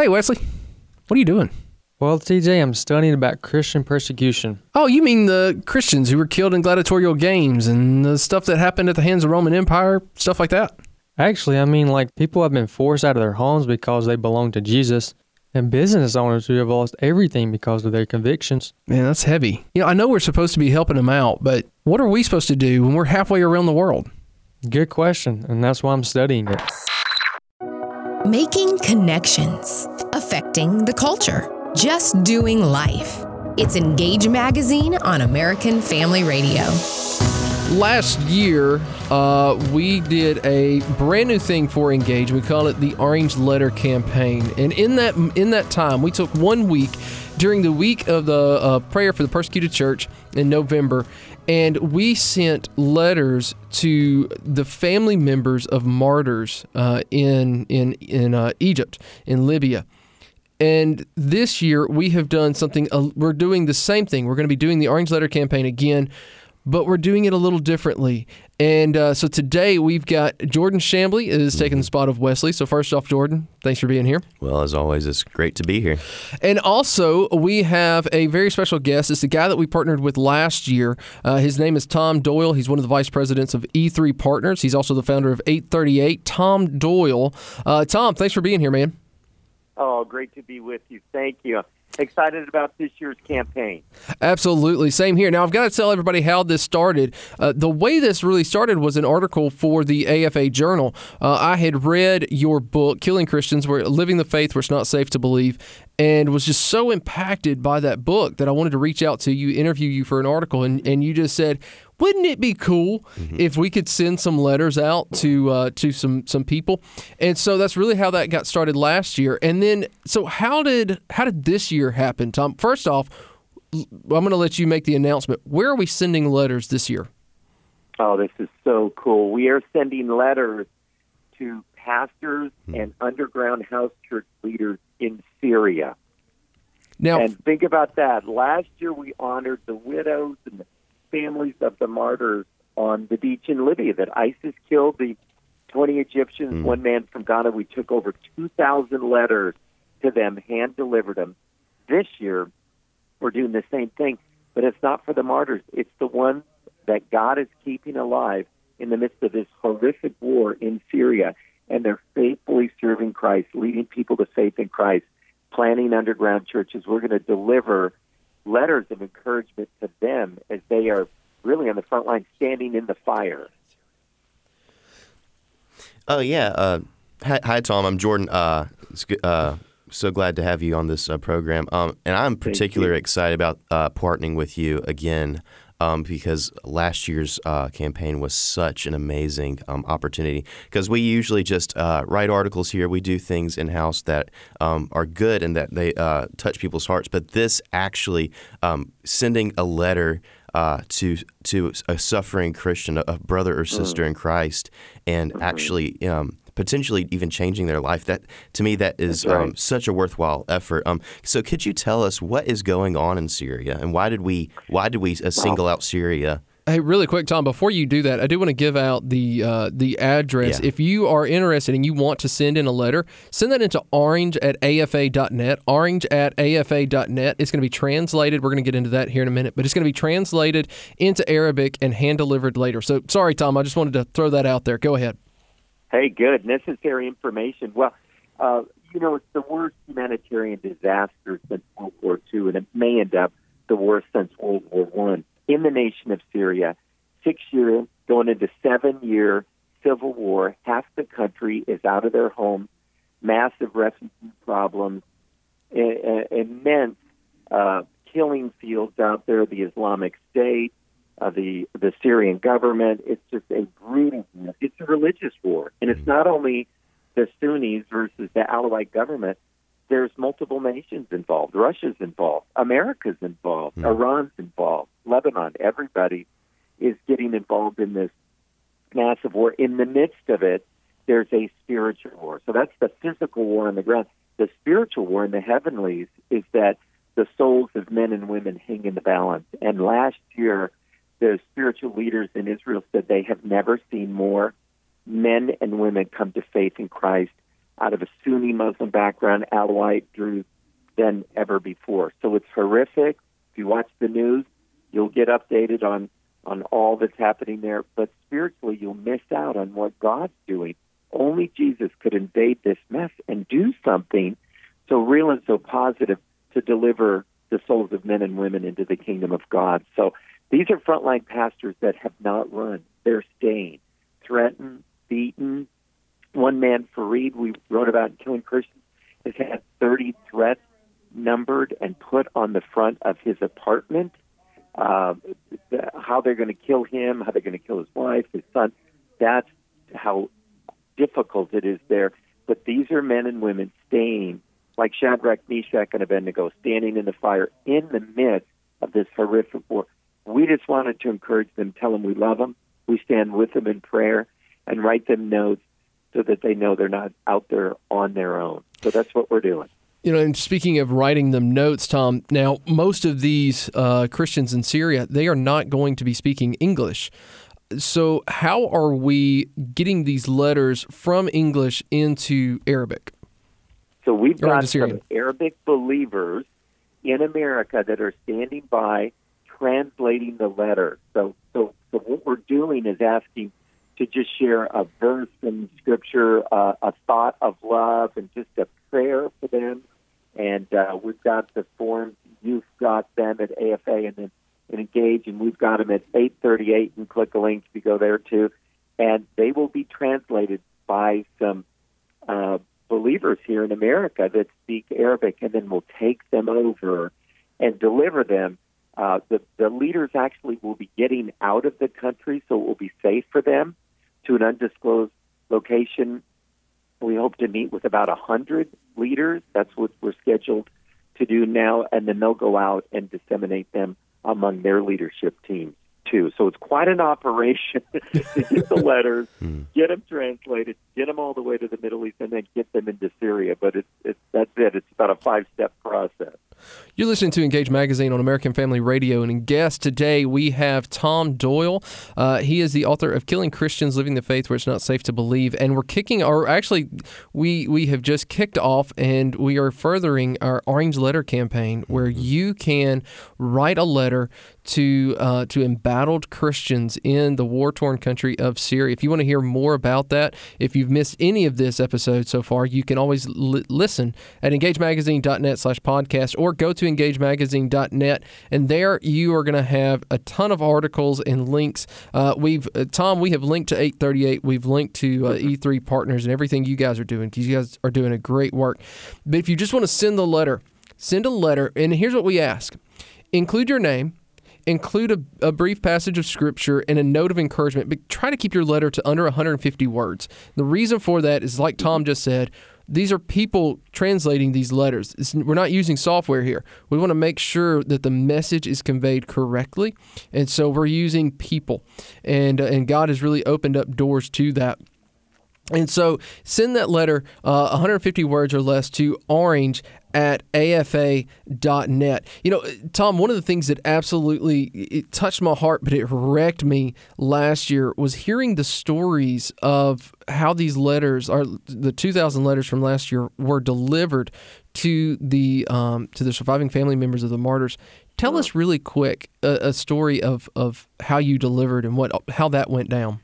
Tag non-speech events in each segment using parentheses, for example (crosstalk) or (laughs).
Hey, Wesley, what are you doing? Well, TJ, I'm studying about Christian persecution. Oh, you mean the Christians who were killed in gladiatorial games and the stuff that happened at the hands of the Roman Empire, stuff like that? Actually, I mean like people have been forced out of their homes because they belong to Jesus, and business owners who have lost everything because of their convictions. Man, that's heavy. You know, I know we're supposed to be helping them out, but what are we supposed to do when we're halfway around the world? Good question, and that's why I'm studying it. Making connections, affecting the culture, just doing life. It's Engage Magazine on American Family Radio. Last year, uh, we did a brand new thing for Engage. We call it the Orange Letter Campaign, and in that in that time, we took one week during the week of the uh, prayer for the persecuted church in November, and we sent letters to the family members of martyrs uh, in in in uh, Egypt, in Libya. And this year we have done something. Uh, we're doing the same thing. We're going to be doing the Orange Letter campaign again, but we're doing it a little differently. And uh, so today we've got Jordan Shambly is taking the spot of Wesley. So first off, Jordan, thanks for being here. Well, as always, it's great to be here. And also, we have a very special guest. It's the guy that we partnered with last year. Uh, his name is Tom Doyle. He's one of the vice presidents of E3 Partners. He's also the founder of 838. Tom Doyle. Uh, Tom, thanks for being here, man. Oh, great to be with you. Thank you. Excited about this year's campaign. Absolutely. Same here. Now, I've got to tell everybody how this started. Uh, the way this really started was an article for the AFA Journal. Uh, I had read your book, Killing Christians, where Living the Faith Where It's Not Safe to Believe, and was just so impacted by that book that I wanted to reach out to you, interview you for an article. And, and you just said, wouldn't it be cool Mm-hmm. if we could send some letters out to uh, to some some people? And so that's really how that got started last year. And then, so how did how did this year happen, Tom? First off, I'm going to let you make the announcement. Where are we sending letters this year? Oh, this is so cool. We are sending letters to pastors and underground house church leaders in Syria. Now, And think about that. Last year, we honored the widows and the families of the martyrs on the beach in Libya that ISIS killed the 20 Egyptians, hmm. one man from Ghana. We took over 2,000 letters to them, hand delivered them. This year, we're doing the same thing, but it's not for the martyrs. It's the ones that God is keeping alive in the midst of this horrific war in Syria, and they're faithfully serving Christ, leading people to faith in Christ, planning underground churches. We're going to deliver letters of encouragement to them as they are really on the front line, standing in the fire. Oh yeah. Uh, hi, hi, Tom. I'm Jordan. Uh, uh, so glad to have you on this uh, program. Um, and I'm particularly excited about uh, partnering with you again. Um, because last year's uh, campaign was such an amazing um, opportunity. Because we usually just uh, write articles here, we do things in house that um, are good and that they uh, touch people's hearts. But this actually um, sending a letter uh, to to a suffering Christian, a, brother or sister in Christ, and actually um, potentially even changing their life. That to me, that is right. um, such a worthwhile effort. Um, so, could you tell us what is going on in Syria, and why did we why did we uh, single out Syria? Hey, really quick, Tom. Before you do that, I do want to give out the uh, the address. Yeah. If you are interested and you want to send in a letter, send that into orange at afa.net. Orange at afa.net. It's going to be translated. We're going to get into that here in a minute, but it's going to be translated into Arabic and hand delivered later. So sorry, Tom. I just wanted to throw that out there. Go ahead. Hey, good. Necessary information. Well, uh, you know, it's the worst humanitarian disaster since World War II, and it may end up the worst since World War One in the nation of Syria. Six year going into seven year civil war. Half the country is out of their homes. Massive refugee problems. immense uh, killing fields out there. The Islamic State. Uh, the the Syrian government. It's just a brutal. war. It's a religious war, and it's not only the Sunnis versus the Alawite government. There's multiple nations involved. Russia's involved. America's involved. Iran's involved. Lebanon. Everybody is getting involved in this massive war. In the midst of it, there's a spiritual war. So that's the physical war on the ground. The spiritual war in the heavenlies is that the souls of men and women hang in the balance. And last year, the spiritual leaders in Israel said they have never seen more men and women come to faith in Christ out of a Sunni Muslim background, Alawite, Druze, than ever before. So it's horrific. If you watch the news, you'll get updated on on all that's happening there. But spiritually, you'll miss out on what God's doing. Only Jesus could invade this mess and do something so real and so positive to deliver the souls of men and women into the kingdom of God. So these are frontline pastors that have not run. They're staying, threatened, beaten. One man, Fareed, we wrote about in Killing Christians, has had 30 threats numbered and put on the front of his apartment. Uh, how they're going to kill him, how they're going to kill his wife, his son. That's how difficult it is there. But these are men and women staying like Shadrach, Meshach, and Abednego, standing in the fire in the midst of this horrific war. We just wanted to encourage them, tell them we love them. We stand with them in prayer and write them notes so that they know they're not out there on their own. So that's what we're doing. You know, and speaking of writing them notes, Tom, now most of these uh, Christians in Syria, they are not going to be speaking English. So, how are we getting these letters from English into Arabic? So we've got some Arabic believers in America that are standing by translating the letter. So, so, so what we're doing is asking to just share a verse from Scripture, uh, a thought of love, and just a prayer for them. And uh, we've got the forms. You've got them at AFA and then and engage, and we've got them at 838. And click a link to go there too, and they will be translated by some uh, believers here in America that speak Arabic, and then we'll take them over and deliver them. Uh, the, the leaders actually will be getting out of the country, so it will be safe for them to an undisclosed location. We hope to meet with about a hundred leaders. That's what we're scheduled to do now, and then they'll go out and disseminate them among their leadership teams too. So it's quite an operation (laughs) to get the letters, (laughs) hmm. get them translated, get them all the way to the Middle East, and then get them into Syria. But it's, it's that's it. It's about a five step process. You're listening to Engage Magazine on American Family Radio, and in guest today we have Tom Doyle. Uh, he is the author of Killing Christians, Living the Faith Where It's Not Safe to Believe, and we're kicking, or actually, we we have just kicked off, and we are furthering our Orange Letter campaign, where you can write a letter to uh, to embattled Christians in the war torn country of Syria. If you want to hear more about that, if you've missed any of this episode so far, you can always li- listen at engagemagazine.net/podcast or go to engagemagazine.net, and there you are going to have a ton of articles and links. Uh, we've uh, Tom, we have linked to 838. We've linked to uh, E3 partners and everything you guys are doing because you guys are doing a great work. But if you just want to send the letter, send a letter, and here's what we ask: include your name include a, a, brief passage of scripture and a note of encouragement, but try to keep your letter to under 150 words. The reason for that is, like Tom just said, these are people translating these letters. It's, we're not using software here. We want to make sure that the message is conveyed correctly, and so we're using people, and uh, and God has really opened up doors to that. And so send that letter, uh, 150 words or less, to orange at afa.net. You know, Tom, one of the things that absolutely it touched my heart, but it wrecked me last year was hearing the stories of how these letters, are the 2,000 letters from last year, were delivered to the um, to the surviving family members of the martyrs. Tell us really quick a, a story of, of how you delivered and what how that went down.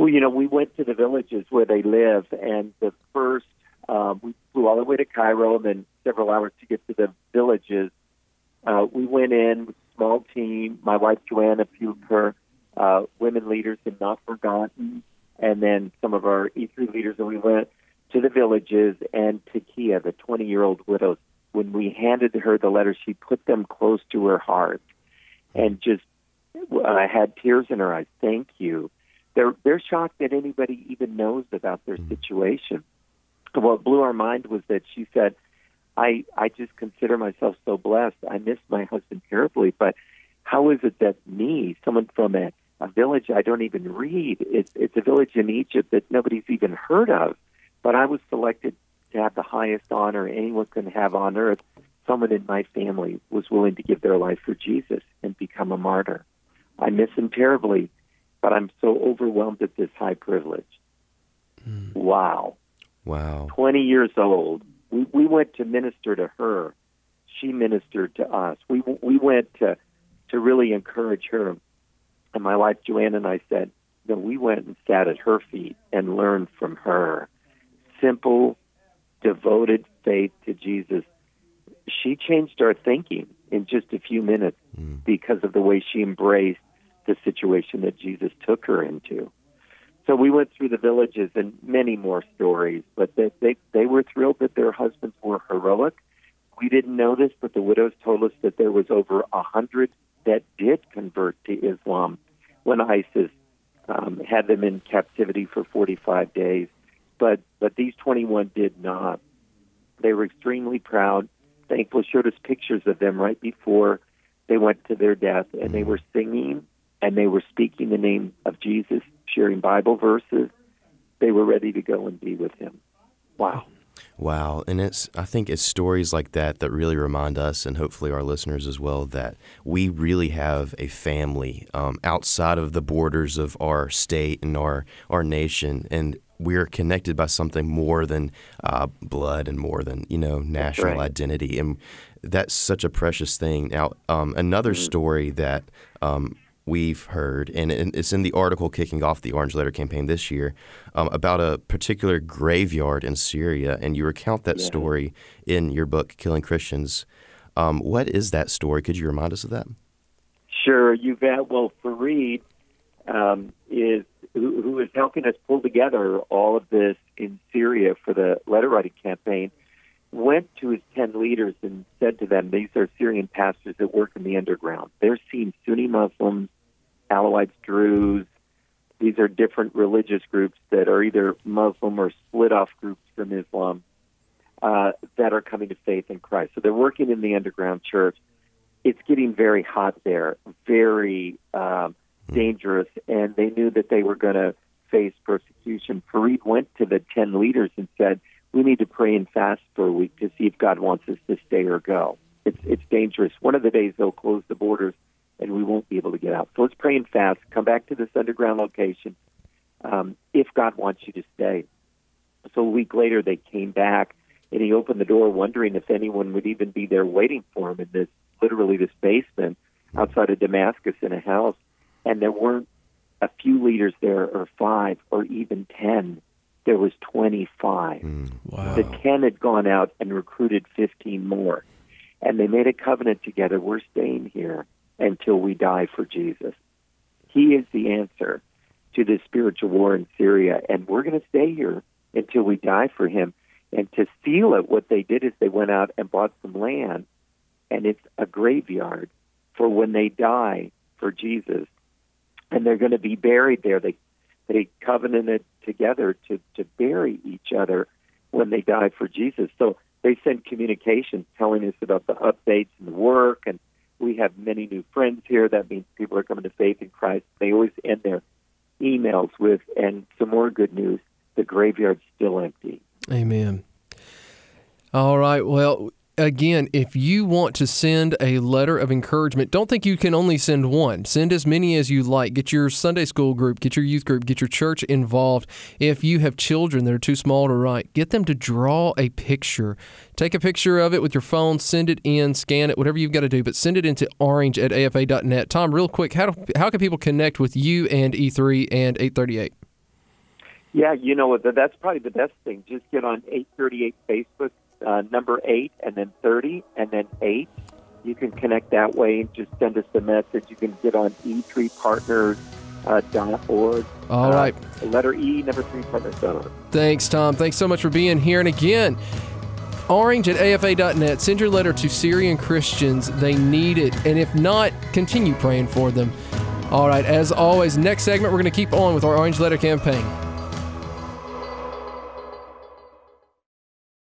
Well, you know, we went to the villages where they live, and the first uh, we flew all the way to Cairo, and then several hours to get to the villages. Uh, we went in with a small team. My wife Joanne, a few of her uh, women leaders had not forgotten, and then some of our E3 leaders, and we went to the villages and to Kia, the 20-year-old widow. When we handed her the letters, she put them close to her heart, and just I had tears in her eyes. Thank you they're they're shocked that anybody even knows about their mm-hmm. situation. What blew our mind was that she said, "I I just consider myself so blessed. I miss my husband terribly, but how is it that me, someone from a, a village I don't even read, it's it's a village in Egypt that nobody's even heard of, but I was selected to have the highest honor anyone can have on earth. Someone in my family was willing to give their life for Jesus and become a martyr. I miss him terribly." But I'm so overwhelmed at this high privilege. Mm. Wow. Wow. 20 years old. We, we went to minister to her. She ministered to us. We, we went to, to really encourage her. And my wife, Joanne, and I said, that we went and sat at her feet and learned from her. Simple, devoted faith to Jesus. She changed our thinking in just a few minutes mm. because of the way she embraced the situation that Jesus took her into. So we went through the villages and many more stories, but they, they, they were thrilled that their husbands were heroic. We didn't know this, but the widows told us that there was over a hundred that did convert to Islam when ISIS um, had them in captivity for 45 days. But but these 21 did not. They were extremely proud. Thankful showed us pictures of them right before they went to their death, and they were singing and they were speaking the name of Jesus, sharing Bible verses. They were ready to go and be with Him. Wow. Wow, and it's I think it's stories like that that really remind us, and hopefully our listeners as well, that we really have a family um, outside of the borders of our state and our our nation, and we're connected by something more than uh, blood and more than you know national right. identity, and that's such a precious thing. Now, um, another mm-hmm. story that um, we've heard, and it's in the article kicking off the Orange Letter campaign this year, um, about a particular graveyard in Syria, and you recount that yeah. story in your book, Killing Christians. Um, what is that story? Could you remind us of that? Sure, you bet. Well, Fareed um, is who, who is helping us pull together all of this in Syria for the letter writing campaign. Went to his 10 leaders and said to them, These are Syrian pastors that work in the underground. They're seeing Sunni Muslims Alawites, Druze. These are different religious groups that are either Muslim or split off groups from Islam uh, that are coming to faith in Christ. So they're working in the underground church. It's getting very hot there, very um, dangerous, and they knew that they were going to face persecution. Farid went to the 10 leaders and said, We need to pray and fast for a week to see if God wants us to stay or go. It's, it's dangerous. One of the days they'll close the borders and we won't be able to get out. So let's pray and fast. Come back to this underground location um, if God wants you to stay. So a week later, they came back, and he opened the door, wondering if anyone would even be there waiting for him in this literally this basement outside of Damascus in a house. And there weren't a few leaders there, or five, or even ten. There was 25. Mm, wow. The 10 had gone out and recruited 15 more. And they made a covenant together. We're staying here until we die for Jesus. He is the answer to this spiritual war in Syria, and we're going to stay here until we die for him. And to seal it, what they did is they went out and bought some land, and it's a graveyard for when they die for Jesus, and they're going to be buried there. They they covenanted together to to bury each other when they die for Jesus. So they send communications telling us about the updates and the work and we have many new friends here. That means people are coming to faith in Christ. They always end their emails with, and some more good news the graveyard's still empty. Amen. All right. Well, again, if you want to send a letter of encouragement, don't think you can only send one. Send as many as you like. Get your Sunday school group, get your youth group, get your church involved. If you have children that are too small to write, get them to draw a picture. Take a picture of it with your phone, send it in, scan it, whatever you've got to do, but send it into orange at afa.net. Tom, real quick, how, do, how can people connect with you and E3 and 838? Yeah, you know that's probably the best thing. Just get on 838 Facebook uh, number eight and then 30 and then eight. You can connect that way and just send us a message. You can get on e3partners.org. Uh, All right. Uh, letter E, number three partners.org. Thanks, Tom. Thanks so much for being here. And again, orange at afa.net. Send your letter to Syrian Christians. They need it. And if not, continue praying for them. All right, as always, next segment, we're going to keep on with our Orange Letter campaign.